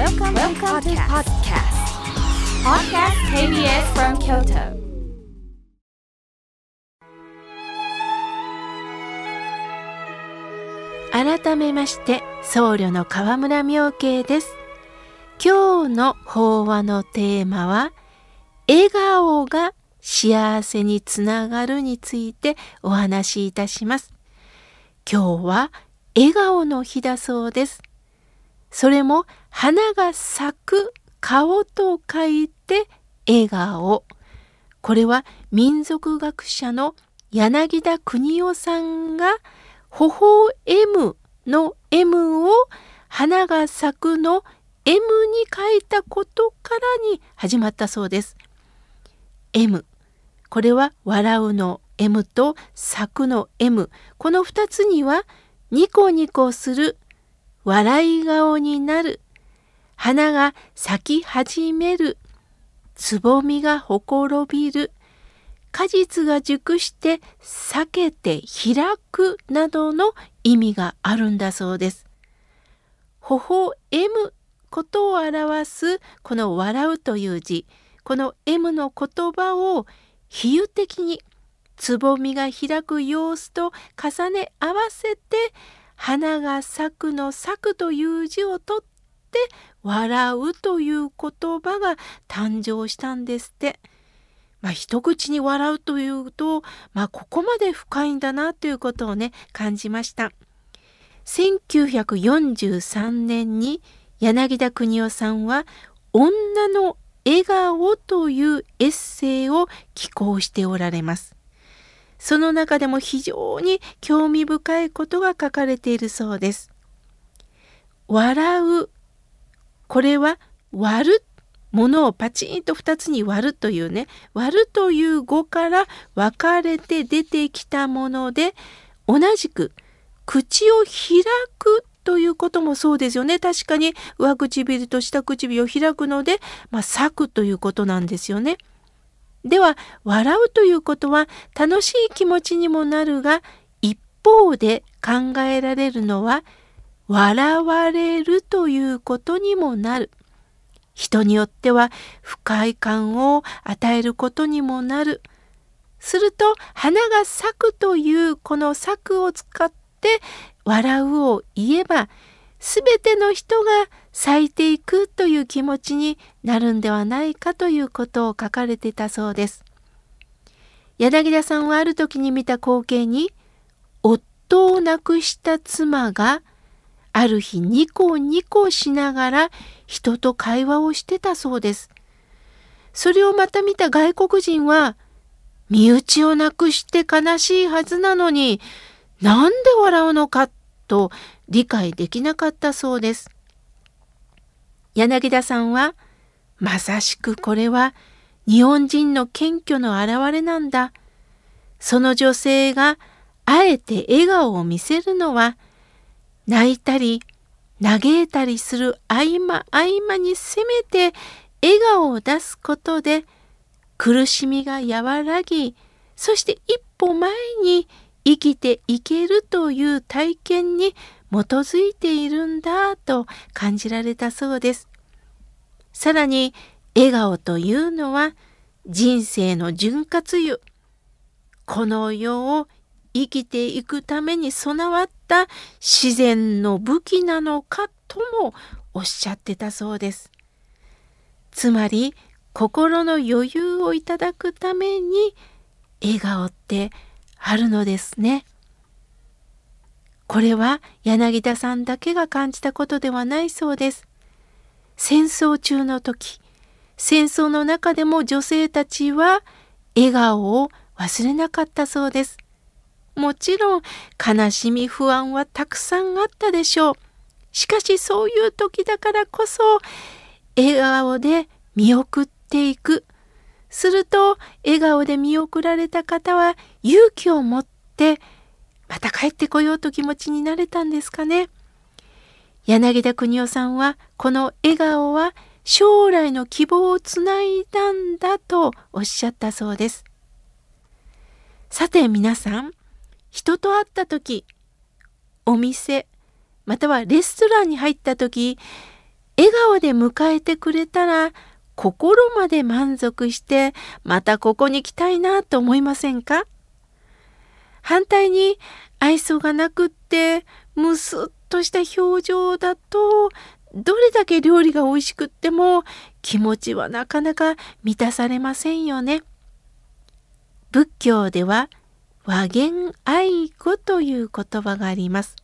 Welcome, Welcome to podcast. Podcast KBS from Kyoto. 改めまして僧侶の河村明慶です今日の法話のテーマは笑顔が幸せにつながるについてお話しいたします今日は笑顔の日だそうですそれも花が咲く顔と書いて笑顔。これは民族学者の柳田邦夫さんが「微笑むの M を花が咲くの M に書いたことからに始まったそうです。M これは笑うの M と咲くの M この2つにはニコニコする笑い顔になる花が咲き始める。つぼみがほころびる。果実が熟して避けて開くなどの意味があるんだそうです。微笑むことを表すこの笑うという字。この M の言葉を比喩的につぼみが開く様子と重ね合わせて花が咲くの咲くという字を取って笑うという言葉が誕生したんですって。まあ、一口に笑うというと、まあ、ここまで深いんだなということをね感じました。1943年に柳田邦夫さんは「女の笑顔」というエッセイを寄稿しておられます。その中でも非常に興味深いことが書かれているそうです。笑うこれは割るものをパチンと2つに割るというね割るという語から分かれて出てきたもので同じく口を開くということもそうですよね確かに上唇と下唇を開くので、まあ、咲くということなんですよね。では笑うということは楽しい気持ちにもなるが一方で考えられるのは笑われるということにもなる。人によっては不快感を与えることにもなる。すると花が咲くというこの咲くを使って笑うを言えば全ての人が咲いていくという気持ちになるんではないかということを書かれてたそうです。柳田さんはある時に見た光景に夫を亡くした妻がある日ニコニコしながら人と会話をしてたそうです。それをまた見た外国人は、身内を亡くして悲しいはずなのに、なんで笑うのかと理解できなかったそうです。柳田さんは、まさしくこれは日本人の謙虚の表れなんだ。その女性があえて笑顔を見せるのは、泣いたり嘆いたりする合間合間にせめて笑顔を出すことで苦しみが和らぎそして一歩前に生きていけるという体験に基づいているんだと感じられたそうです。さらに笑顔というのは人生の潤滑油この世を生きていくために備わった自然の武器なのかともおっしゃってたそうです。つまり心の余裕をいただくために笑顔ってあるのですね。これは柳田さんだけが感じたことではないそうです。戦争中の時、戦争の中でも女性たちは笑顔を忘れなかったそうです。もちろん悲しみ不安はたくさんあったでしょう。しかしそういう時だからこそ笑顔で見送っていく。すると笑顔で見送られた方は勇気を持ってまた帰ってこようと気持ちになれたんですかね。柳田邦夫さんはこの笑顔は将来の希望をつないだんだとおっしゃったそうです。さて皆さん人と会った時お店またはレストランに入った時笑顔で迎えてくれたら心まで満足してまたここに来たいなと思いませんか？反対に愛想がなくってむすっとした表情だとどれだけ料理が美味しくっても気持ちはなかなか満たされませんよね。仏教では和言愛語という言葉があります。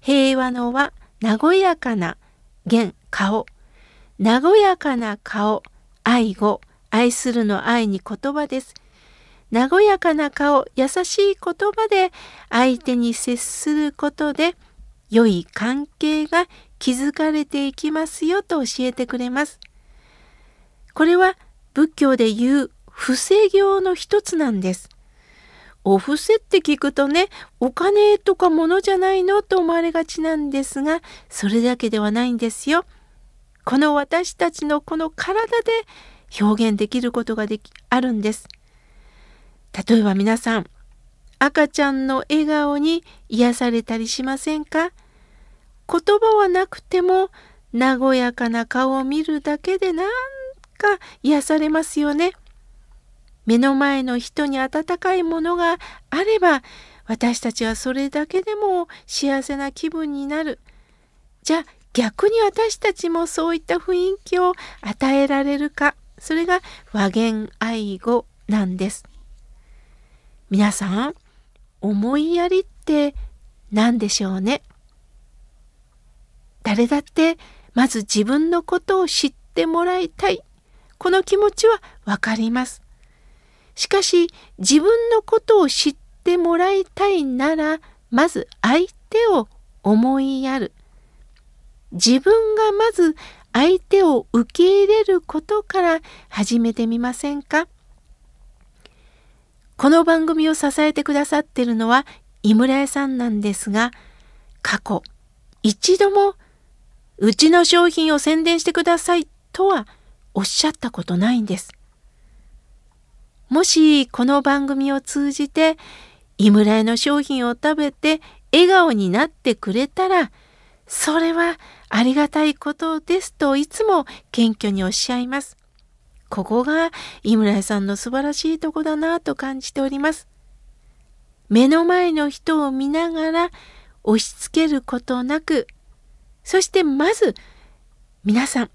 平和の和、和やかな言、顔。和やかな顔、愛語、愛するの愛に言葉です。和やかな顔、優しい言葉で相手に接することで良い関係が築かれていきますよと教えてくれます。これは仏教で言う伏せ行の一つなんです。お布施って聞くとねお金とか物じゃないの？と思われがちなんですがそれだけではないんですよ。この私たちのこの体で表現できることができあるんです。例えば皆さん赤ちゃんの笑顔に癒されたりしませんか？言葉はなくても和やかな顔を見るだけでなんか癒されますよね。目の前の人に温かいものがあれば私たちはそれだけでも幸せな気分になる。じゃあ逆に私たちもそういった雰囲気を与えられるかそれが和言愛語なんです。皆さん思いやりって何でしょうね？誰だってまず自分のことを知ってもらいたいこの気持ちはわかります。しかし自分のことを知ってもらいたいならまず相手を思いやる自分がまず相手を受け入れることから始めてみませんか？この番組を支えてくださっているのは井村屋さんなんですが過去一度もうちの商品を宣伝してくださいとはおっしゃったことないんです。もしこの番組を通じて井村屋の商品を食べて笑顔になってくれたらそれはありがたいことですといつも謙虚におっしゃいます。ここが井村屋さんの素晴らしいとこだなと感じております。目の前の人を見ながら押し付けることなくそしてまず皆さん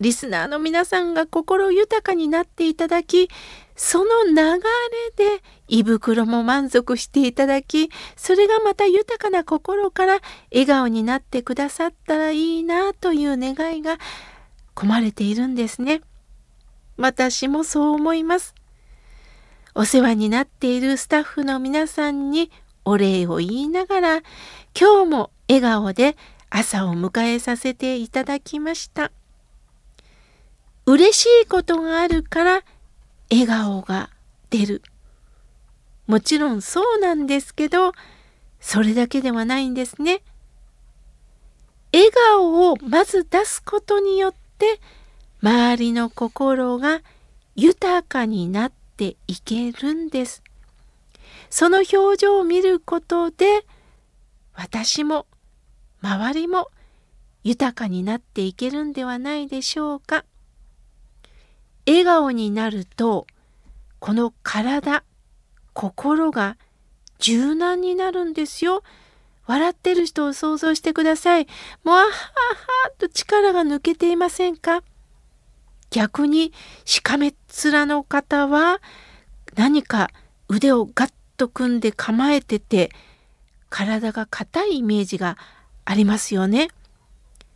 リスナーの皆さんが心豊かになっていただきその流れで胃袋も満足していただきそれがまた豊かな心から笑顔になってくださったらいいなという願いが込まれているんですね。私もそう思います。お世話になっているスタッフの皆さんにお礼を言いながら今日も笑顔で朝を迎えさせていただきました。嬉しいことがあるから笑顔が出る。もちろんそうなんですけど、それだけではないんですね。笑顔をまず出すことによって、周りの心が豊かになっていけるんです。その表情を見ることで、私も周りも豊かになっていけるんではないでしょうか。笑顔になるとこの体心が柔軟になるんですよ。笑ってる人を想像してください。もうあははと力が抜けていませんか？逆にしかめっ面の方は何か腕をガッと組んで構えてて体が硬いイメージがありますよね。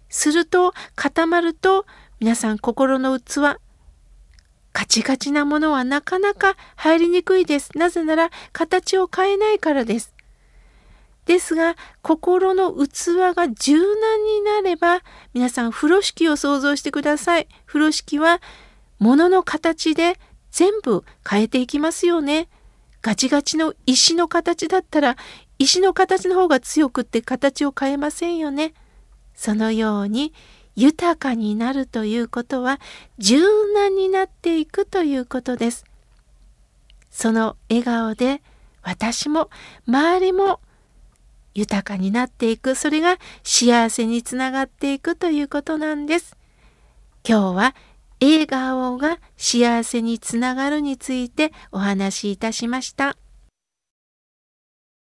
すると固まると皆さん心の器カチカチなものはなかなか入りにくいです。なぜなら形を変えないからです。ですが心の器が柔軟になれば皆さん風呂敷を想像してください。風呂敷は物の形で全部変えていきますよね。ガチガチの石の形だったら石の形の方が強くって形を変えませんよね。そのように豊かになるということは柔軟になっていくということです。その笑顔で私も周りも豊かになっていくそれが幸せにつながっていくということなんです。今日は笑顔が幸せにつながるについてお話しいたしました。